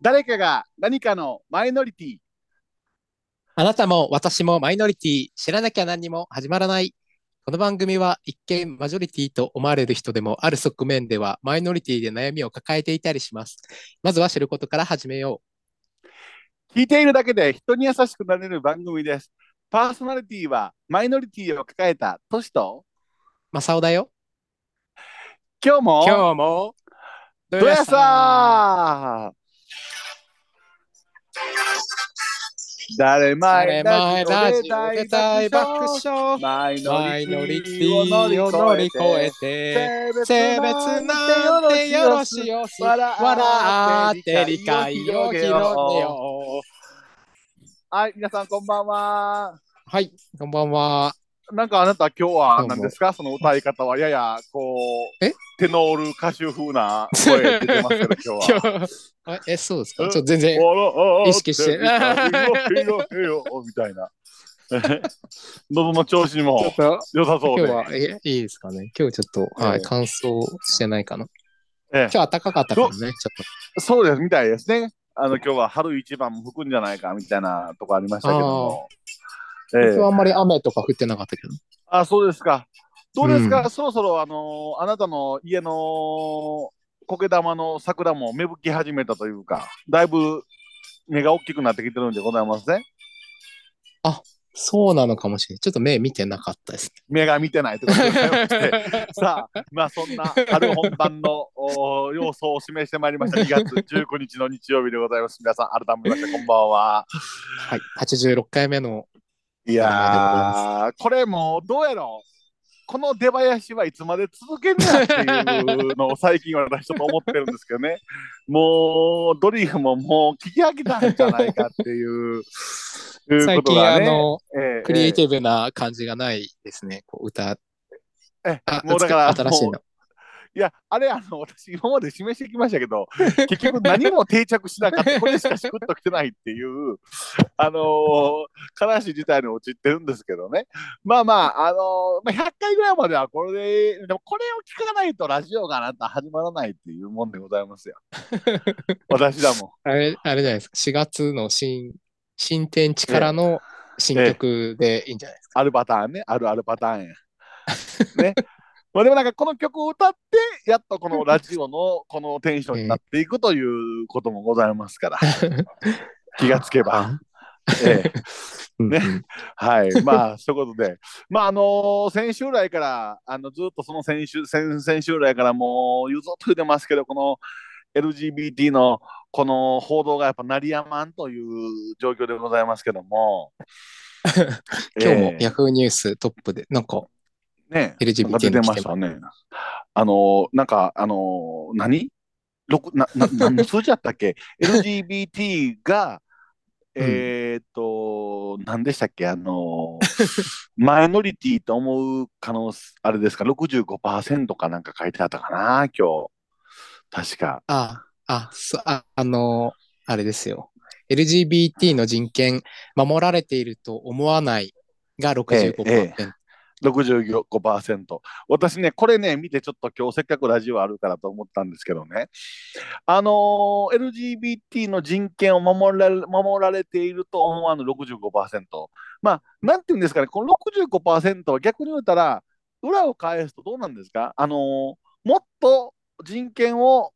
誰かが何かのマイノリティ。あなたも私もマイノリティ、知らなきゃ何にも始まらない。この番組は一見マジョリティと思われる人でもある側面ではマイノリティで悩みを抱えていたりします。まずは知ることから始めよ聞いているだけで人に優しくなれる番組です。パーソナリティはマイノリティを抱えたトシと、う。マサオだよ。今日も、今日も、どやさー誰前前ラジオ大で大爆笑。マイノリティィを乗り越えて性別なんてよろしよし、笑って理解を広げよう。はい、皆さんこんばんは。はい、こんばんは。なんかあなた今日は何ですか？その歌い方はややこうえ？テノール歌手風な 声出てますけど今日は。え、そうですか？うんちょっと全然、意識してみたいな。喉の調子にも良さそうで。今日は、え、いいですかね？今日ちょっと、はい、ええ乾燥してないかな？ええ今日暖かかったからね、ちょっそうです、みたいですね。あの今日は春一番も吹くんじゃないかみたいなとこありましたけども。あんまり雨とか降ってなかったけど。あ、そうですか。どうですか、うそろそろあのあなたの家の苔玉の桜も芽吹き始めたというか、だいぶ芽が大きくなってきてるんでございますね。そうなのかもしれない。ちょっと目見てなかったです芽が見てないということで。さあ、まあそんな春本番のお要素を示してまいりました2月19日の日曜日でございます。皆さん改めましてこんばんは。はい、86回目の、いやー、これもうどうやろうこの出囃子はいつまで続けんねやっていうのを最近私ちょっと思ってるんですけどね。もうドリフももう聞き飽きたんじゃないかっていう。最近、あの、ええクリエイティブな感じがないですね。こう歌、えもうだから新しいの。いや、あれ、あの、私、今まで示してきましたけど、結局何も定着しなかった、これしかしくっときてないっていう、あのー悲しい事態に陥ってるんですけどね。まあまあ、あのーまあ、100回ぐらいまではこれで、でもこれを聞かないとラジオがなんた始まらないっていうもんでございますよ。私だもん。あれ、あれじゃないですか。4月の新、新天地からの新曲でいいんじゃないですか。あるパターンね、あるあるパターンや。ね。まあでもなんかこの曲を歌って、やっとこのラジオのこのテンションになっていくということもございますから、気がつけば。ええ。うんね。はい、まあ、そういうことで、まあ、あのー先週来から、あのずっとその先週、先先週来からもう、ずっと言ってますけど、この LGBT のこの報道がやっぱ鳴りやまんという状況でございますけども、今日もええ。ヤフーニューストップで、なんかね、LGBT 出まましたね。あのーなんか、あのー何六なな何の 数字やったっけ ?LGBT が、えーっと、何でしたっけ？あのーマイノリティと思う可能性、あれですか、65%かなんか書いてあったかな、今日。確か。ああ、そあ、あの、あれですよ。LGBT の人権守られていると思わないが65%。ええ65%。私ね、これね、見てちょっと今日せっかくラジオあるからと思ったんですけどね、あのー LGBT の人権を守られ守られていると思わぬ65%。まあ、なんていうんですかね、この65%は逆に言うたら、裏を返すとどうなんですか？あのーもっと人権を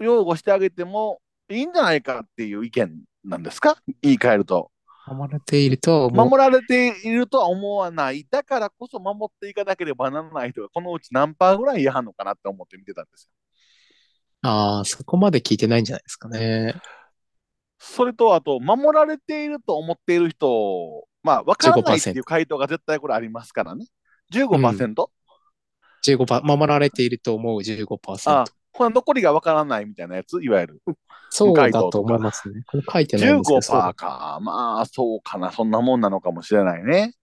擁護してあげてもいいんじゃないかっていう意見なんですか？言い換えると。守られていると。守られているとは思わない。だからこそ守っていかなければならない人がこのうち何パーぐらいいはんのかなって思って見てたんですよ。ああ、そこまで聞いてないんじゃないですかね。それと、あと、守られていると思っている人、まあ、分からないっていう回答が絶対これありますからね。15%? 15%、守られていると思う15%。あこれ残りが分からないみたいなやつ、いわゆる。そうだと思いますね。これ書いてないんですけどそう15%か。まあ、そうかな。そんなもんなのかもしれないね。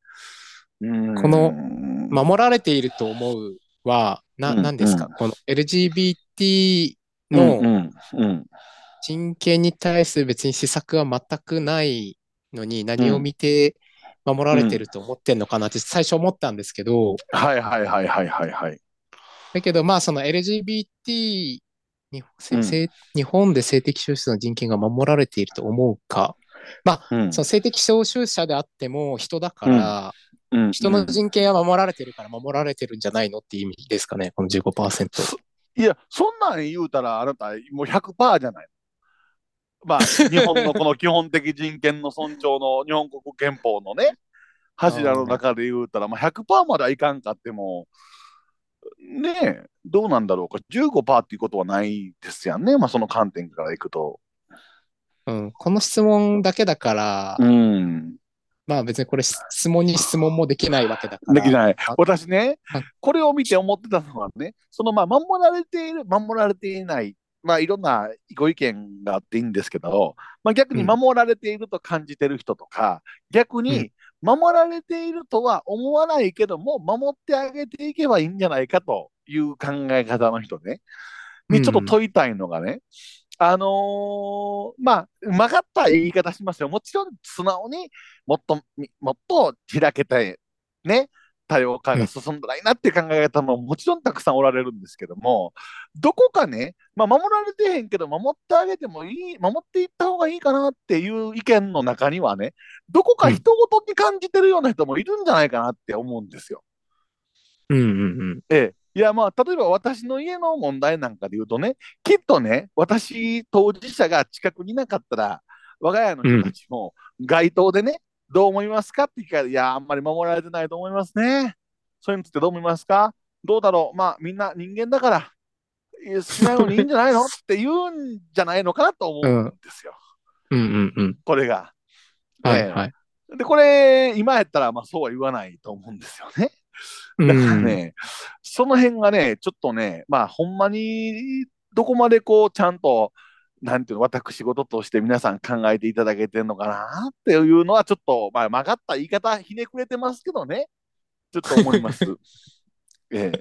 うんこの守られていると思うは、な、うん何ですか、うんこの LGBT うんの、うんうん人権に対する別に施策は全くないのに何を見て守られてると思ってんのかなって最初思ったんですけど、はいはいはいはいはいはい。だけどまあその LGBT 日本,、うん日本で性的少数者の人権が守られていると思うか。まあ、うんその性的少数者であっても人だから、うん人の人権は守られてるから守られてるんじゃないのっていう意味ですかね、この15%。いや、そんなん言うたら、あなたもう100%じゃない。まあ、日本のこの基本的人権の尊重の 日本国憲法のね、柱の中で言うたら、まあ、100%まではいかんかっても、ねえ、どうなんだろうか。15%っていうことはないですよね。まあ、その観点からいくと。うん、この質問だけだから、うん。まあ別にこれ質問に質問もできないわけだから。できないあ。私ねはい、これを見て思ってたのはね、そのまあ守られている、守られていない、まあいろんなご意見があっていいんですけど、まあ逆にうん守られていると感じてる人とか、逆うんに守られているとは思わないけども、守ってあげていけばいいんじゃないかという考え方の人ね、にちょっと問いたいのがね、あのーまあ、曲がった言い方しますよ。もちろん素直にもっと、もっと開けて、ね、多様化が進んだらいいなって考え方ももちろんたくさんおられるんですけども、どこかね、まあ、守られてへんけど、守ってあげてもいい、守っていった方がいいかなっていう意見の中にはね、どこか人事に感じてるような人もいるんじゃないかなって思うんですよ。うんうんうん。ええ。いや、まあ、例えば私の家の問題なんかで言うとね、きっとね、私、当事者が近くにいなかったら、我が家の人たちも街頭でね、どう思いますか？って聞かれて、いや、あんまり守られてないと思いますね。そういうのってどう思いますか？どうだろう？まあ、みんな人間だから、しないのにいいんじゃないのって言うんじゃないのかなと思うんですよ。うんうんうん。これが。ええはいはい。で、これ、今やったら、まあ、そうは言わないと思うんですよね。だからね、その辺がね、ちょっとね、まあ、ほんまに、どこまでこう、ちゃんと、なんていうの、私事として皆さん考えていただけてるのかなっていうのは、ちょっと、まあ、曲がった言い方、ひねくれてますけどね、ちょっと思います。え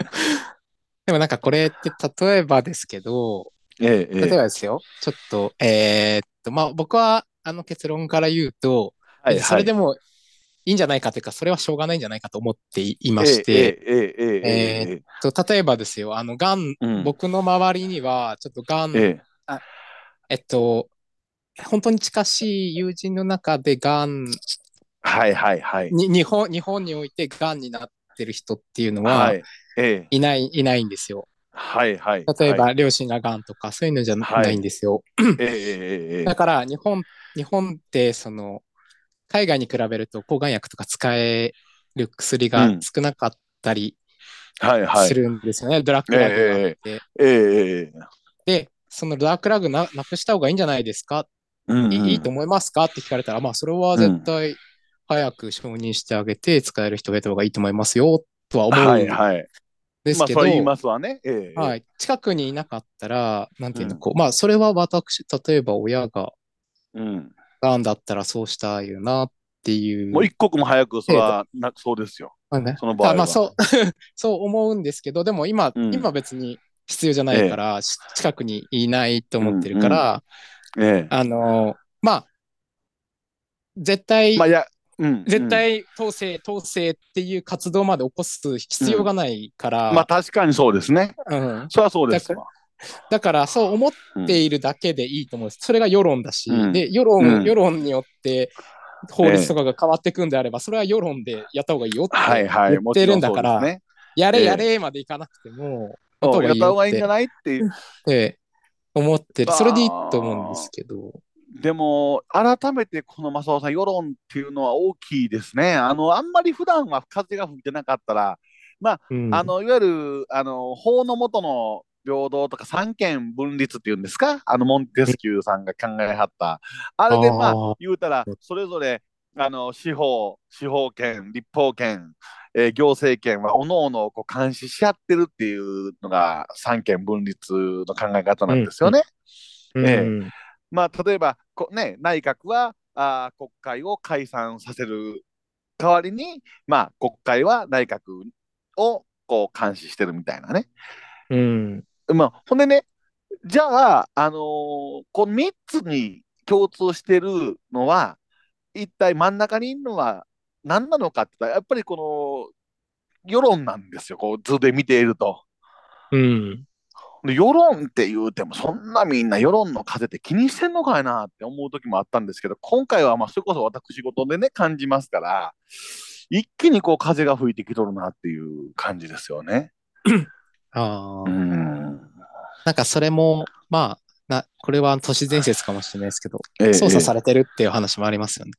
でもなんかこれって例えばですけど、え、ええ、え例ええ。ばですよ、ちょっと、えーっと、まあ僕はあの結論から言うと、はい、はい。それでもいいんじゃないかというか、それはしょうがないんじゃないかと思っていまして、ええ、ええ、ええ、ええ、えと例えばですよ、あの、がん、え、うん。僕の周りには、ちょっとがん、ええっと、本当に近しい友人の中でがんえ、はい、はい、はい。に、日本、日本においてがんになってる人っていうのは、はいええ、いない、いないんですよ。はい、はい。例えば、はい、両親ががんとか、そういうのじゃはいないんですよ。ええ、ええ、ええだから、日本、日本って、その、海外に比べると抗がん薬とか使える薬が少なかったりはい、はいす。るんですよね。ドラッグラグがあって。ええ、ええ、で、そのドラッグラグななくした方がいいんじゃないですか、うんうんいいいと思いますか？って聞かれたら、まあ、それは絶対早く承認してあげて使える人がいた方がいいと思いますよ、とは思うんはい、はい。まあ、ですけど、それ言いますわね。ええ。はい、近くにいなかったら、なんていうの、うんこう、まあ、それは私、例えば親がうん。がんだったらそうしたいよなっていう。もう一刻も早く、それは、な、そうですよ。まあねその場合はあまあ、そう、そう思うんですけど、でも今、うん今別に必要じゃないから、し近くにいないと思ってるから、ええ。あの、まあ、絶対、まあ、いや、うん。絶対統制、統制っていう活動まで起こす必要がないから、うん。まあ、確かにそうですね。うん、それはそうですわ。だからそう思っているだけでいいと思うんです。それが世論だし、うんで、世論、うん世論によって法律とかが変わっていくんであれば、それは世論でやった方がいいよってはいはい。言ってるんだから、んそうですね。やれええやれまでいかなくても、そやった方がいいんじゃよないっていう。思ってる。それでいいと思うんですけど。でも、改めてこの正雄さん、世論っていうのは大きいですね。あの、あんまり普段は風が吹いてなかったら、うんあの、いわゆる、あの、法の下の平等とか三権分立っていうんですか？あの、モンテスキューさんが考えはった。あれで、まあ、言うたら、それぞれ、あの、司法、司法権、立法権、えー行政権は、おのおのこう監視し合ってるっていうのが、三権分立の考え方なんですよね。うんええまあ、例えばこ、ね、内閣はあー国会を解散させる代わりに、まあ、国会は内閣をこう監視してるみたいなね。うん。まあ、ほんでね、じゃあ、あのーこの3つに共通してるのは、一体真ん中にいるのは何なのかってやっぱりこの世論なんですよ、こう図で見ていると。うん。で世論って言うても、そんなみんな世論の風って気にしてんのかいなって思う時もあったんですけど、今回はまあそれこそ私事でね、感じますから、一気にこう風が吹いてきとるなっていう感じですよね。ああう。ん。なんかそれも、まあ、な、これは都市伝説かもしれないですけど、ええ操作されてるっていう話もありますよね。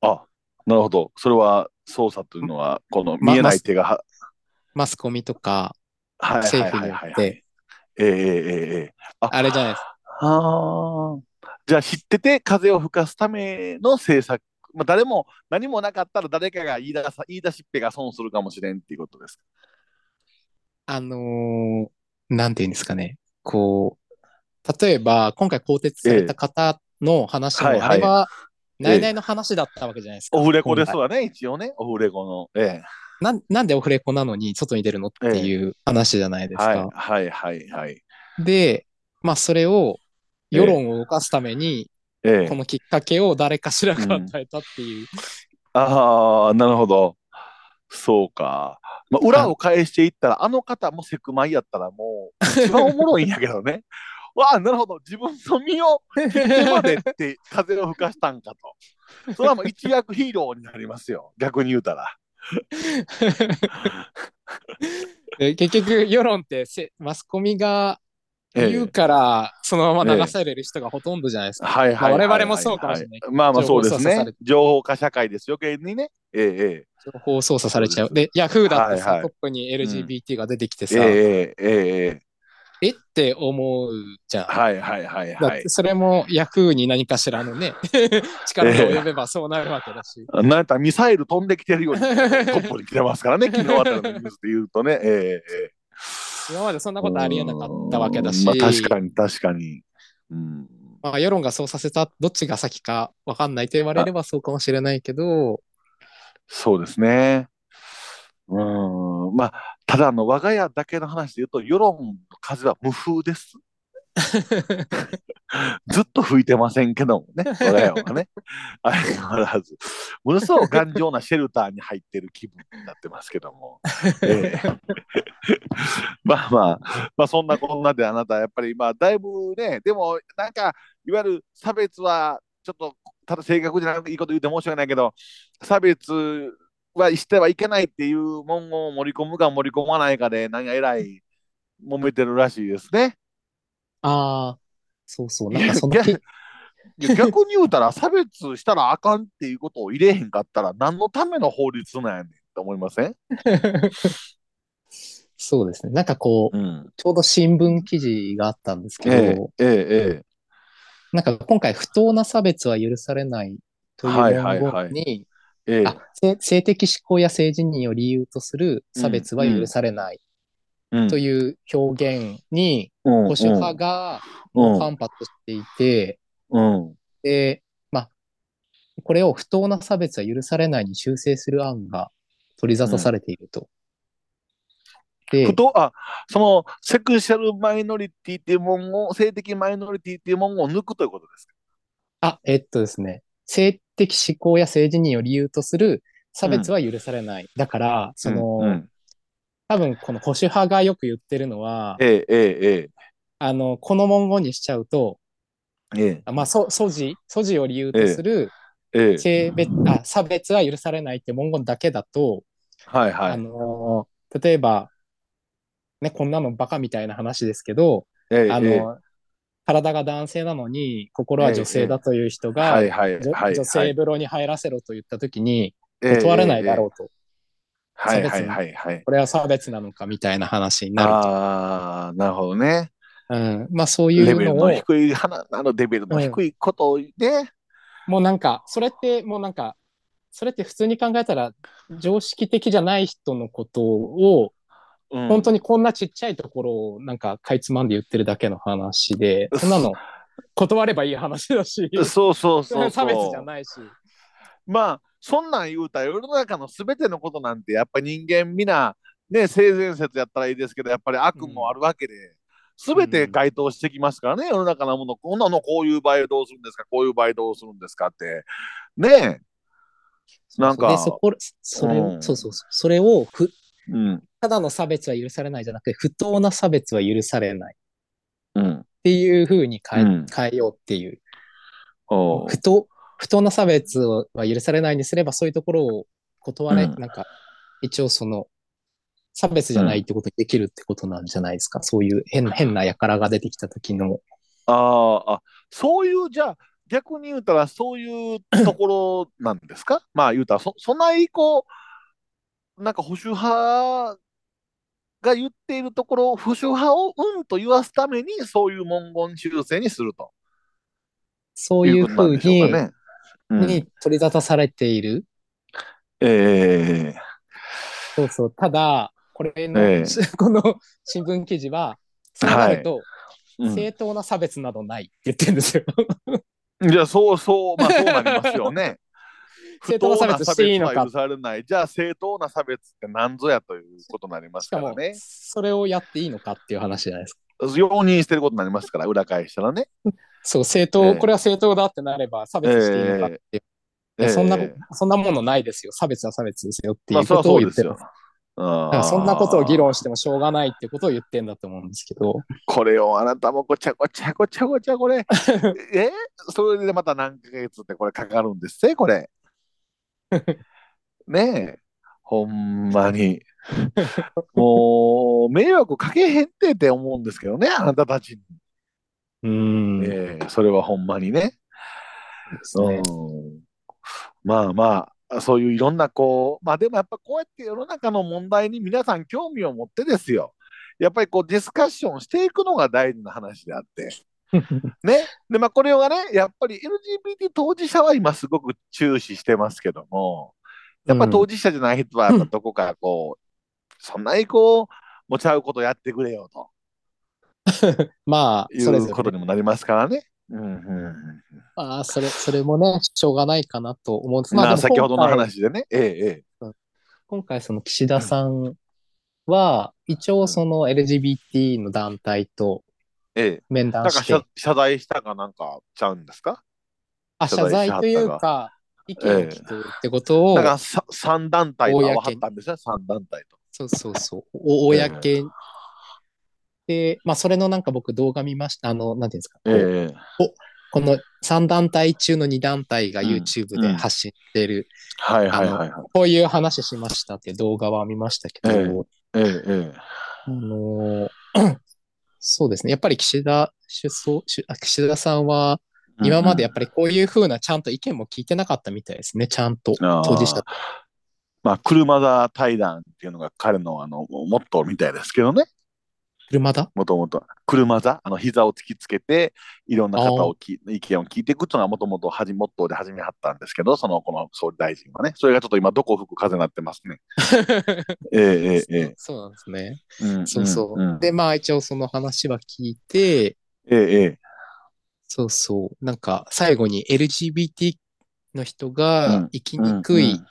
あ、なるほど。それは操作というのは、この見えない手がは、マスコミとか政府によっ。て、ええええええ。ああれじゃないですか。あーじゃあ知ってて風を吹かすための政策。まあ、誰も何もなかったら誰かが言い出さ言い出しっぺが損するかもしれんっていうことです。あのーなんていうんですかね。こう、例えば、今回更迭された方の話も、はいはいあれは、内々の話だったわけじゃないですか。オフレコです今わね、一応ね。オフレコの。え回なんなんでオフレコなのに外に出るのっていう話じゃないえですか。はいはいはいはい。で、まあそれを世論を動かすために、ええこのきっかけを誰かしらが与えたっていう。ああ、なるほど。そうか。まあ、裏を返していったら、あの方もセクマイやったらもう、一番おもろいんやけどね。わあ、なるほど。自分の身を 引いてまでって風を吹かしたんかと。それはもう一躍ヒーローになりますよ。逆に言うたら。で結局世論ってせマスコミが言うからそのまま流される人がほとんどじゃないですか。我々もそうかもしれないまあまあそうですね情報化社会ですよ。余計にね。ええ情報操作されちゃう。で、ヤフーだってさ、はいはいトップに LGBT が出てきてええさ、ええええええって思うじゃん。はいはいはいはい。それもヤフーに何かしらのね、力が及べばそうなるわけだし。なんやったらミサイル飛んできてるように トップに来てますからね。昨日あたりのニュースで言うとね。ええええ今までそんなことありえなかったわけだし、まあ、確かに確かに。うん、まあ世論がそうさせた、どっちが先かわかんないと言われればそうかもしれないけど、そうですね。うん。まあ、ただあの、我が家だけの話で言うと、世論の風は無風です。ずっと吹いてませんけどもね、我が家はね。相変わらず、ものすごく頑丈なシェルターに入ってる気分になってますけども。ええまあまあ、まあそんなこんなであなた、やっぱりまあだいぶね、でもなんか、いわゆる差別は、ちょっと、ただ正確じゃないいいこと言って申し訳ないけど、差別はしてはいけないっていう文言を盛り込むか盛り込まないかで、何かえらい揉めてるらしいですね。ああ、そうそう、なんかその逆に言うたら、差別したらあかんっていうことを入れへんかったら、何のための法律なんやねんって思いません？そうですね。なんかこう、うん。ちょうど新聞記事があったんですけど、ええ、ええ、なんか今回不当な差別は許されないというはいはい文はい言に、ええ、あ性性的指向や性自認を理由とする差別は許されないうん。という表現にうん。保守派がうん反発していて、うん。で、まあ、これを不当な差別は許されないに修正する案が取り沙汰されていると。で不、当あそのセクシャルマイノリティっていう文言を、性的マイノリティっていう文言を抜くということですか？あ、えっとですね、性的指向や性自認を理由とする差別は許されない。だから、その、うんうん。多分この保守派がよく言ってるのは、ええ、ええ、あの、この文言にしちゃうと、ええ、まあ、そ、素地、素地を理由とするええ、性別、あ、差別は許されないって文言だけだと、あはいはい。の、例えば、ね、こんなのバカみたいな話ですけど、ええ、あええ。の、体が男性なのに心は女性だという人が、女性風呂に入らせろと言ったときに、ええ断れないだろうと。はいはいはいはい。これは差別なのかみたいな話になると。ああ、なるほどね。うん、まあそういうレベルののを、低い花、あのレベルの低いことをね。もうなんか、それってもうなんか、それって普通に考えたら常識的じゃない人のことを、うん本当にこんなちっちゃいところをなんかかいつまんで言ってるだけの話で、そんなの断ればいい話だし、そうそうそう差別じ。ゃないし。まあ、そんなん言うたら世の中のすべてのことなんて、やっぱ人間皆、ね、性善説やったらいいですけど、やっぱり悪もあるわけで、すべて該当してきますからね、世の中のもの、こんなのこういう場合どうするんですか、こういう場合どうするんですかって。ねえ。なんかで、そこ、それを、うんそうそうそう。それをふ、うん。ただの差別は許されないじゃなくて、不当な差別は許されないっうん。ていう風に変え,、うん変えようっていう。不当、不当な差別は許されないにすれば、そういうところを断れ、うんなんか、一応その、差別じゃないってことにできるってことなんじゃないですか。そういう変な、変な輩が出てきた時の。あーあ、そういう、じゃあ、逆に言うたら、そういうところなんですか？まあ言うたら、そ、そないこう、なんか保守派が言っているところ、保守派をうんと言わすために、そういう文言修正にするとそういういうに、うかね。うん、に取り沙汰されている。ええそうそう。ただ、これの、ええこの新聞記事は、そうなると、うん正当な差別などないって言ってるんですよ。じゃあ、そうそう、まあそうなりますよね。正当な差別していいのか許されない。じゃあ、正当な差別って何ぞやということになりますしからね。それをやっていいのかっていう話じゃないですか。容認してることになりますから、裏返したらね。そう、正当、ええこれは正当だってなれば差別していいのかっていう。いやそんなええ、そんなものないですよ。差別は差別ですよっていまあ、うことを言ってる。そうですよ。だからそんなことを議論してもしょうがないってことを言ってんだと思うんですけど。これをあなたもごちゃごちゃごちゃごちゃこれ。え？それでまた何ヶ月ってこれかかるんですね、これ。ねえ。ほんまに。もう、迷惑かけへんてって思うんですけどね、あなたたちに。うん。ええそれはほんまにね。ですねうんまあまあ、そういういろんなこう、まあでもやっぱこうやって世の中の問題に皆さん興味を持ってですよ。やっぱりこうディスカッションしていくのが大事な話であって。ね。で、まあこれはね、やっぱり LGBT 当事者は今すごく注視してますけども、やっぱ当事者じゃない人はどこかこう、そんなにこう、持ち合うことやってくれよと。まあ、いうことにもなりますからね。うんうんうん。まあ、それ、それもね、しょうがないかなと思うんです。まあ、先ほどの話でね、ええ、え今回その岸田さんは、一応その LGBT の団体とえ、え。え。面談して。なんか謝、謝罪したかなんかちゃうんですか？あ、謝謝罪というか、意見を聞くってことを、だからさ3団体と会わはったんですね、3団体と。そうそうそう、お公で、まあ、それのなんか僕動画見ました。あの、なんていうんですか、ええ。この3団体中の2団体がうん。YouTube で発信している、はいはいはいはい。こういう話しましたって動画は見ましたけど、ええ。ええ、あのーそうですね。やっぱり岸田首相、岸田さんは、今までやっぱりこういうふうなちゃんと意見も聞いてなかったみたいですね。ちゃんと当事者。まあ、車座対談っていうのが彼のあのモットーみたいですけどね、車だもともと。車座、あの膝を突きつけて、いろんな方をき意見を聞いていくっていうのがもともとモットーで始めはったんですけど、そのこの総理大臣はね、それがちょっと今、どこ吹く風になってますね。えええええそうなんですね。えうんそうそう。んんで、まあ一応その話は聞いて、ええええそうそう。なんか最後に LGBT の人うがん生きにくいうん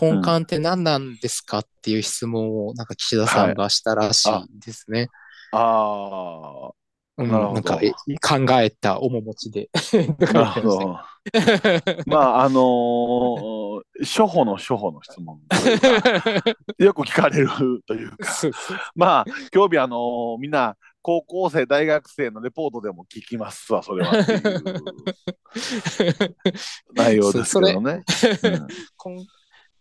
根幹って何なんですかっていう質問をなんか岸田さんがしたらしいですね。あうんななんかえ考えた面持ちで。あ、なるほど。まあ、あのー初歩の初歩の質問よく聞かれるというか、まあ、今日日、あのーみんな、高校生、大学生のレポートでも聞きますわ、それは 内容ですけどね。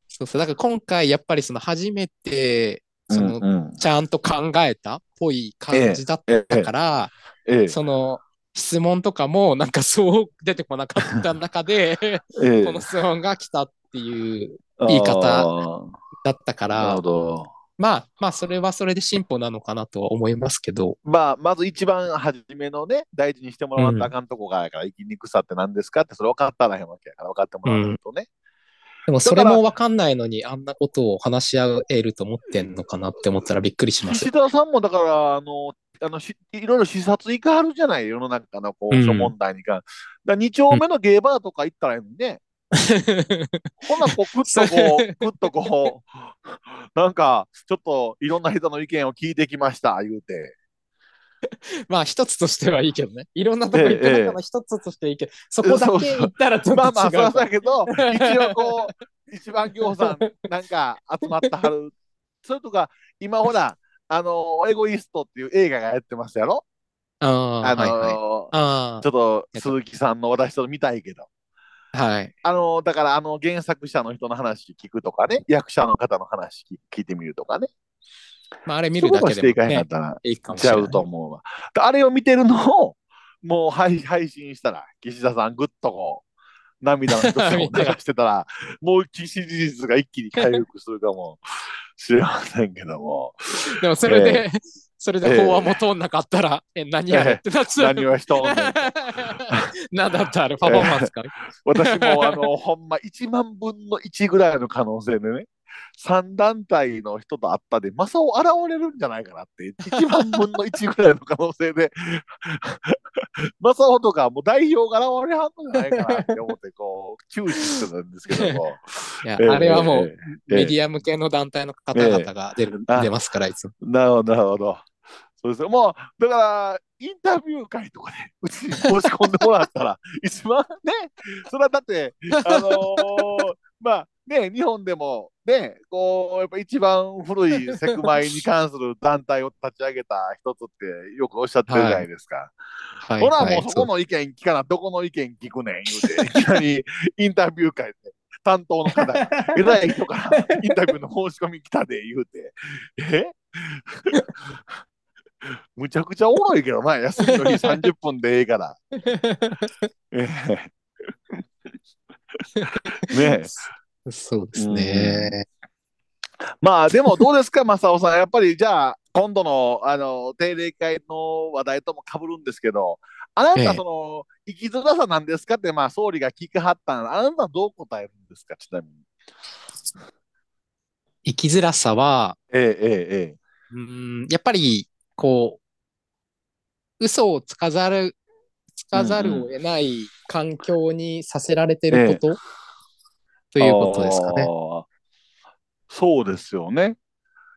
そうそう。だから今回やっぱりその初めて、うんそのうん。うんちゃんと考えたっぽい感じだったから、ええ。その質問とかもなんかそう出てこなかった中で、ええ。この質問が来たっていう言い方だったから。まあまあそれはそれで進歩なのかなとは思いますけど、まあ、まず一番初めのね、大事にしてもらわんとあかんとこがやから、生きにくさって何ですかって、それ分かったらへんわけやから、分かってもらわないとね。でもそれもわかんないのにあんなことを話し合えると思ってんのかなって思ったらびっくりします岸。田さんもだから、あの、あのしいろいろ視察行かはるじゃない、世の中のこううん諸問題に関。だから2丁目のゲーバーとか行ったらいいのにね、ほんならこう、くっとこう、くっとこう、なんか、ちょっといろんな人の意見を聞いてきました、言うて。まあ一つとしてはいいけどね。いろんなとこ行った中の一つとしてはいいけど、そこだけ行ったらちょっと違うまあまあ、そう。だけど、一応こう、一番行さん、なんか集まったはる。それとか、今ほら、あの、エゴイストっていう映画がやってますやろ？あの、はいはい。あちょっと鈴木さんの私と見たいけど。あ、はい。あの、だから、あの、原作者の人の話聞くとかね、役者の方の話聞聞いてみるとかね。まああれ見るだけでもしていかへんかっね、たら。ちゃうと思うわ。あれを見てるのを、もう配配信したら、岸田さん、ぐっとこう、涙の一つを流してたら、もう支持率が一気に回復するかもしれませんけども、でもそれで、それで法案も通んなかったら、え、何やれってなっちゃう。何は人おんねんとなんだったらパフォーマンスか。私もあの、ほんま1万分の1ぐらいの可能性でね、3団体の人と会ったで、マサオ現れるんじゃないかなって、1万分の1ぐらいの可能性で、マサオとかもう代表が現れはんのじゃないかなって思って、こう、注視してたんですけども。いや、ええあれはもう、メディア向けの団体の方々が出る、ええ出ますから、いつも。なるほど、なるほど。そうですよ。もう、だから、インタビュー会とかね、うちに申し込んでもらったら、一番ね、それはだって、あのーまあね、日本でもね、こう、やっぱ一番古いセクマイに関する団体を立ち上げた一つってよくおっしゃってるじゃないですか。はい、ほら、はいもうそこの意見聞かな、どこの意見聞くねん、言うて、いきなりインタビュー会で、担当の方が、偉い人からインタビューの申し込み来たで、言うて、え？むちゃくちゃおもろいけどな、休みの日30分でええから。ええねえ。そうですね。まあでもどうですか、正雄さん。やっぱりじゃあ、今度のあの定例会の話題ともかぶるんですけど、あなええた、その、生きづらさなんですかって、まあ、総理が聞きはったんあなたはどう答えるんですか、ちなみに。生きづらさは、ええ、ええ、うーん、やっぱり、こう、嘘をつかざる、つかざるを得ない環境にさせられてること、とええ。いうことですかね。そうですよね。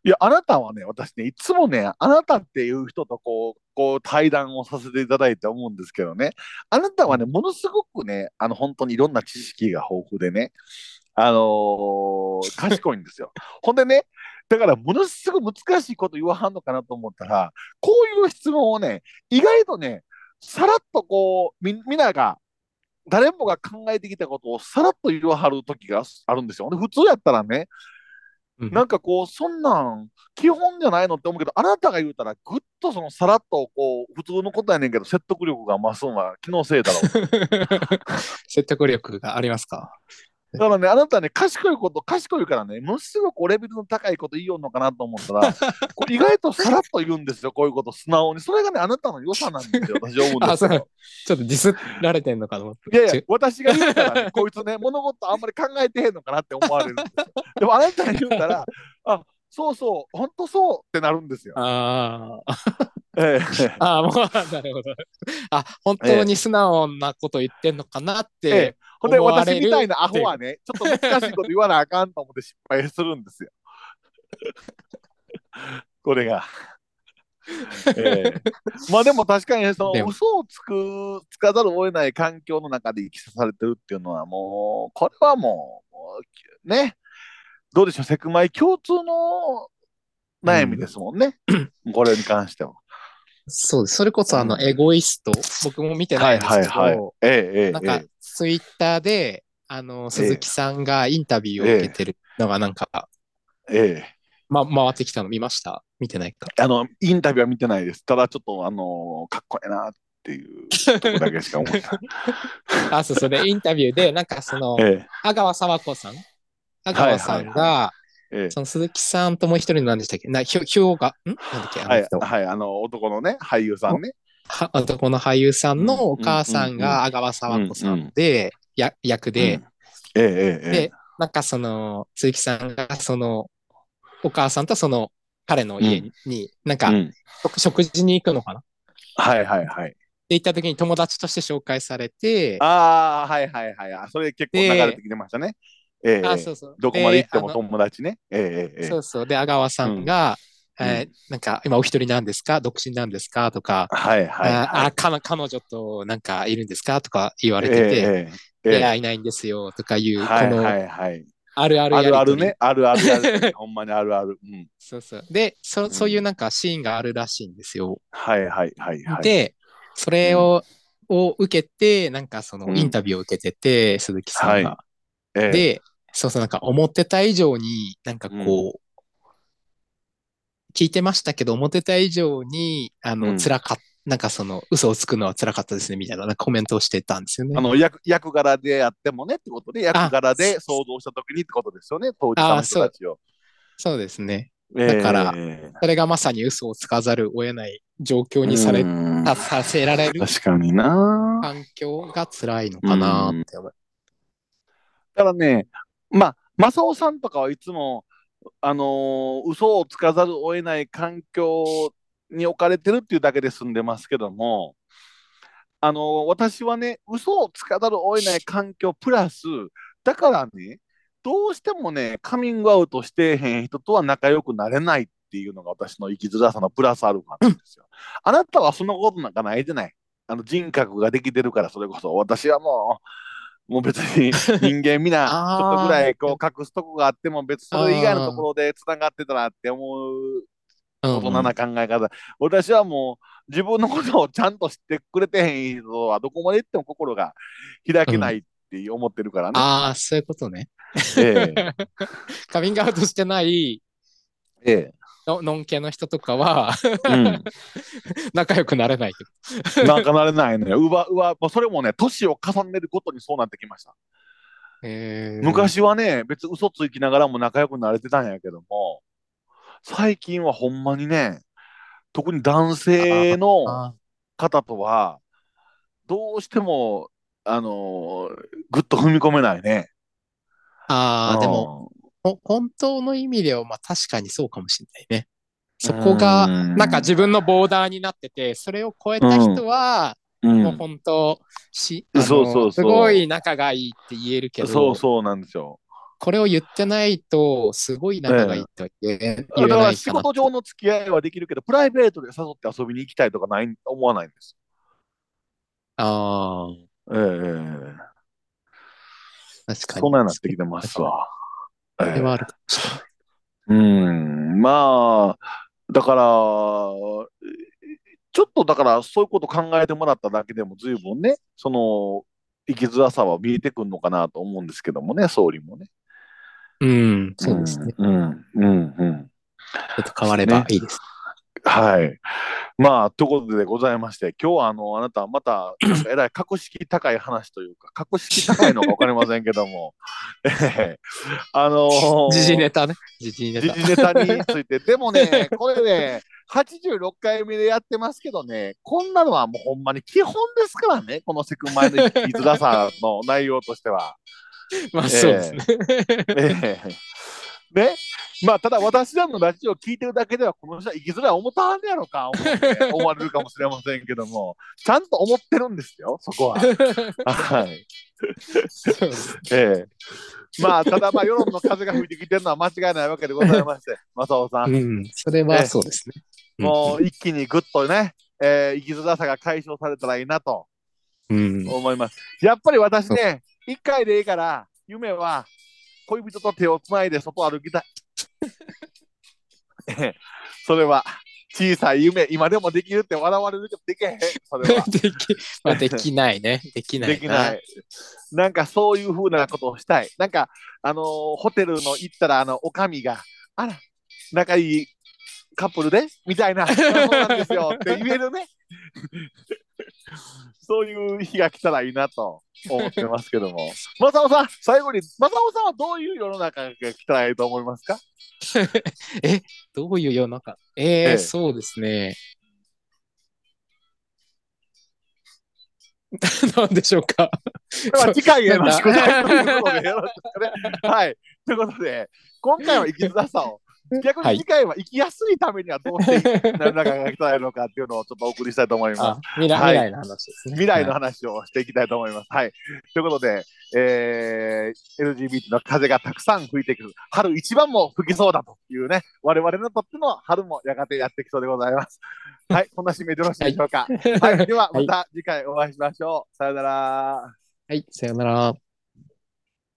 いや、あなたはね、私ね、いつもね、あなたっていう人とこう、こう対談をさせていただいて思うんですけどね、あなたはね、ものすごくね、あの、本当にいろんな知識が豊富でね、あのー賢いんですよ。ほんでね、だからものすごく難しいこと言わはんのかなと思ったら、こういう質問をね、意外とね、さらっとこう、み、みんなが、誰もが考えてきたことをさらっと言わはる時があるんですよ。で普通やったらね、うんなんかこう、そんなん、基本じゃないのって思うけど、あなたが言うたら、ぐっとそのさらっとこう、普通のことやねんけど、説得力が増すのは気のせいだろう。説得力がありますか？だからね、あなたね、賢いこと、賢いからね、ものすごくレベルの高いこと言いよんのかなと思ったら、意外とさらっと言うんですよ、こういうこと、素直に。それがね、あなたの良さなんですよ、私は思うんで。すよ。ちょっとディスられてんのかと思って。いやいや私が言ったらね、こいつね、物事あんまり考えてへんのかなって思われるんですよ。でもあなたが言ったら、あ、そうそう、本当そうってなるんですよ。ああ、ええああ、もう、なるほど。あ、本当に素直なこと言ってんのかなっええて。ほんで、私みたいなアホはね、ちょっと難しいこと言わなあかんと思って失敗するんですよ。これが。ええ。まあでも確かにその嘘をつくつかざるを得ない環境の中で生きさされてるっていうのはもうこれはもうもうね。どうでしょうセクマイ共通の悩みですもんね、これに関しては。そうです。それこそあの、うんエゴイスト、僕も見てないんですけど、ええええなんかええ、ツイッターで、あの、鈴木さんがインタビューを受けてるのがなんか、ええま、回ってきたの見ました？見てないか？あの、インタビューは見てないです。ただちょっと、あの、かっこいいなっていうとこだけしか思ってない。あ、そう、それインタビューで、なんかその、え阿川佐和子さん？阿川さんが、え、ええ。その鈴木さんともう一人何でしたっけ？な、ひょ、ひょうが、ん？なんだっけあはいはい、あの、男のね、俳優さんね。は男の俳優さんのお母さんうんうんうんが阿川佐和子さんで、や役で、うんええ、ええ、えで、なんかその、鈴木さんがその、お母さんとその、彼の家に、なんか、えうん。食食事に行くのかな？はいはいはい。で、行った時に友達として紹介されて、ああ、はいはいはいあ。それ結構流れてきてましたね。ええ、あそうそう。どこまで行っても友達ね。ええそうそう。で、阿川さんが、えーなんか今お一人なんですか？独身なんですか？とか、はいはい。ああ彼彼女となんかいるんですか？とか言われてて、ええええいや、いないんですよとかいう、はいはいはい。あるあるあるあるね。あるあるある。ほんまにあるある。うん。そうそう。で、そんそういうなんかシーンがあるらしいんですよ。はいはいはいはい。で、それを、を受けて、なんかそのうんインタビューを受けてて、鈴木さんが。ええ、で、そうそう、なんか思ってた以上に、なんかこう、聞いてましたけど、思ってた以上に、あの、うん辛かった。なんかその嘘をつくのは辛かったですねみたいなコメントをしてたんですよねあ。の役役柄でやってもねってことで、役柄で想像したときにってことですよね、当事者の人たちを。そうですね。えだからえそれがまさに嘘をつかざるを得ない状況にされさせられる確かにな。環境が辛いのかなって思う。だからね、まあ、正雄さんとかはいつも、あのー嘘をつかざるを得ない環境に置かれてるっていうだけで済んでますけども、あのー私はね、嘘をつかざるを得ない環境プラス、だからね、どうしてもね、カミングアウトしてへん人とは仲良くなれないっていうのが私の生きづらさのプラスアルファなんですよ。あなたはそんなことなんかないじゃない。あの人格ができてるから、それこそ。私はもう、もう別に 人間みんな、ちょっとぐらいこう隠すとこがあっても、別にそれ以外のところで繋がってたらって思う大人な考え方。私はもう自分のことをちゃんと知ってくれてへん人はどこまで行っても心が開けないって思ってるからね。ああ、そういうことね。ええ カミングアウトしてないえののんけの人とかはえ。うん。仲良くなれないってこなんかなれないのよ。うわ、うわ、それもね、年を重ねることにそうなってきました。昔はね、別に嘘つきながらも仲良くなれてたんやけども、最近はほんまにね、特に男性のあ方とは、どうしても、あのーぐっと踏み込めないね。あー、でも、ほ本当の意味では、まあ確かにそうかもしれないね。そこが、うんなんか自分のボーダーになってて、それを超えた人は、うん、もう本当、し、そうそうすごい仲がいいって言えるけど、そうそうなんですよ。これを言ってないと、すごい仲がいいとは言え,、言だか。ら仕事上の付き合いはできるけど、プライベートで誘って遊びに行きたいとかない思わないんです。ああ、ええ確かに。そんなになってきてますわ。それはえあるかもしれない。えうん、まあ、だから、ちょっとだからそういうこと考えてもらっただけでも随分ね、その生きづらさは見えてくるのかなと思うんですけどもね、総理もね。うん、そうですね。うん、うん、うん。ちょっと変わればいいです。はい。まあ、ということでございまして、今日はあの、あなたまた、えらい格式高い話というか、格式高いのかわかりませんけども、え え あのー時事ネタね。時事ネ時タ。事ネタについて、でもね、これね、86回目でやってますけどね、こんなのはもうほんまに基本ですからね、このセクマイの生きづらさの内容としては。まあそうですね。ええね、まあ、ただ私らのラジオを聞いてるだけでは、この人は生きづらい思ったはんねやろか、思われるかもしれませんけども、ちゃんと思ってるんですよ、そこは。はい。ええまあ、ただまあ、世論の風が吹いてきてるのは間違いないわけでございまして、正雄さん。うん、それはそうですね。もう一気にぐっとね、えー生きづらさが解消されたらいいなとうん、思います。やっぱり私ね、一回でいいから、夢は恋人と手をつないで外を歩きたい。ええそれは小さい夢、今でもできるって笑われるけどできへん、それは。でき、まあできないね。できない。できない。。なんかそういうふうなことをしたい。なんか、あのーホテルの行ったら、あの、おかみが、あら、仲いいカップルで？みたいな、そうなんですよって言えるね。そういう日が来たらいいなと思ってますけども。マサオさん、最後に、マサオさんはどういう世の中が来たらいいと思いますか？え、どういう世の中？えーええそうですね。なんでしょうか？では次回への宿題ということでよろしくね。はい。ということで、今回は生きづらさを逆に次回は生きやすいためにはどうして世の中が来たのかっていうのをちょっとお送りしたいと思います。あ未来はい未来の話ですね。未来のはい話をしていきたいと思います。はい。ということで、えー、LGBT の風がたくさん吹いてくる。春一番も吹きそうだというね、我々にとっての春もやがてやってきそうでございます。はい。こんな締めでよろしいでしょうか。はい。では、また次回お会いしましょう。さよなら。はい、さようなら。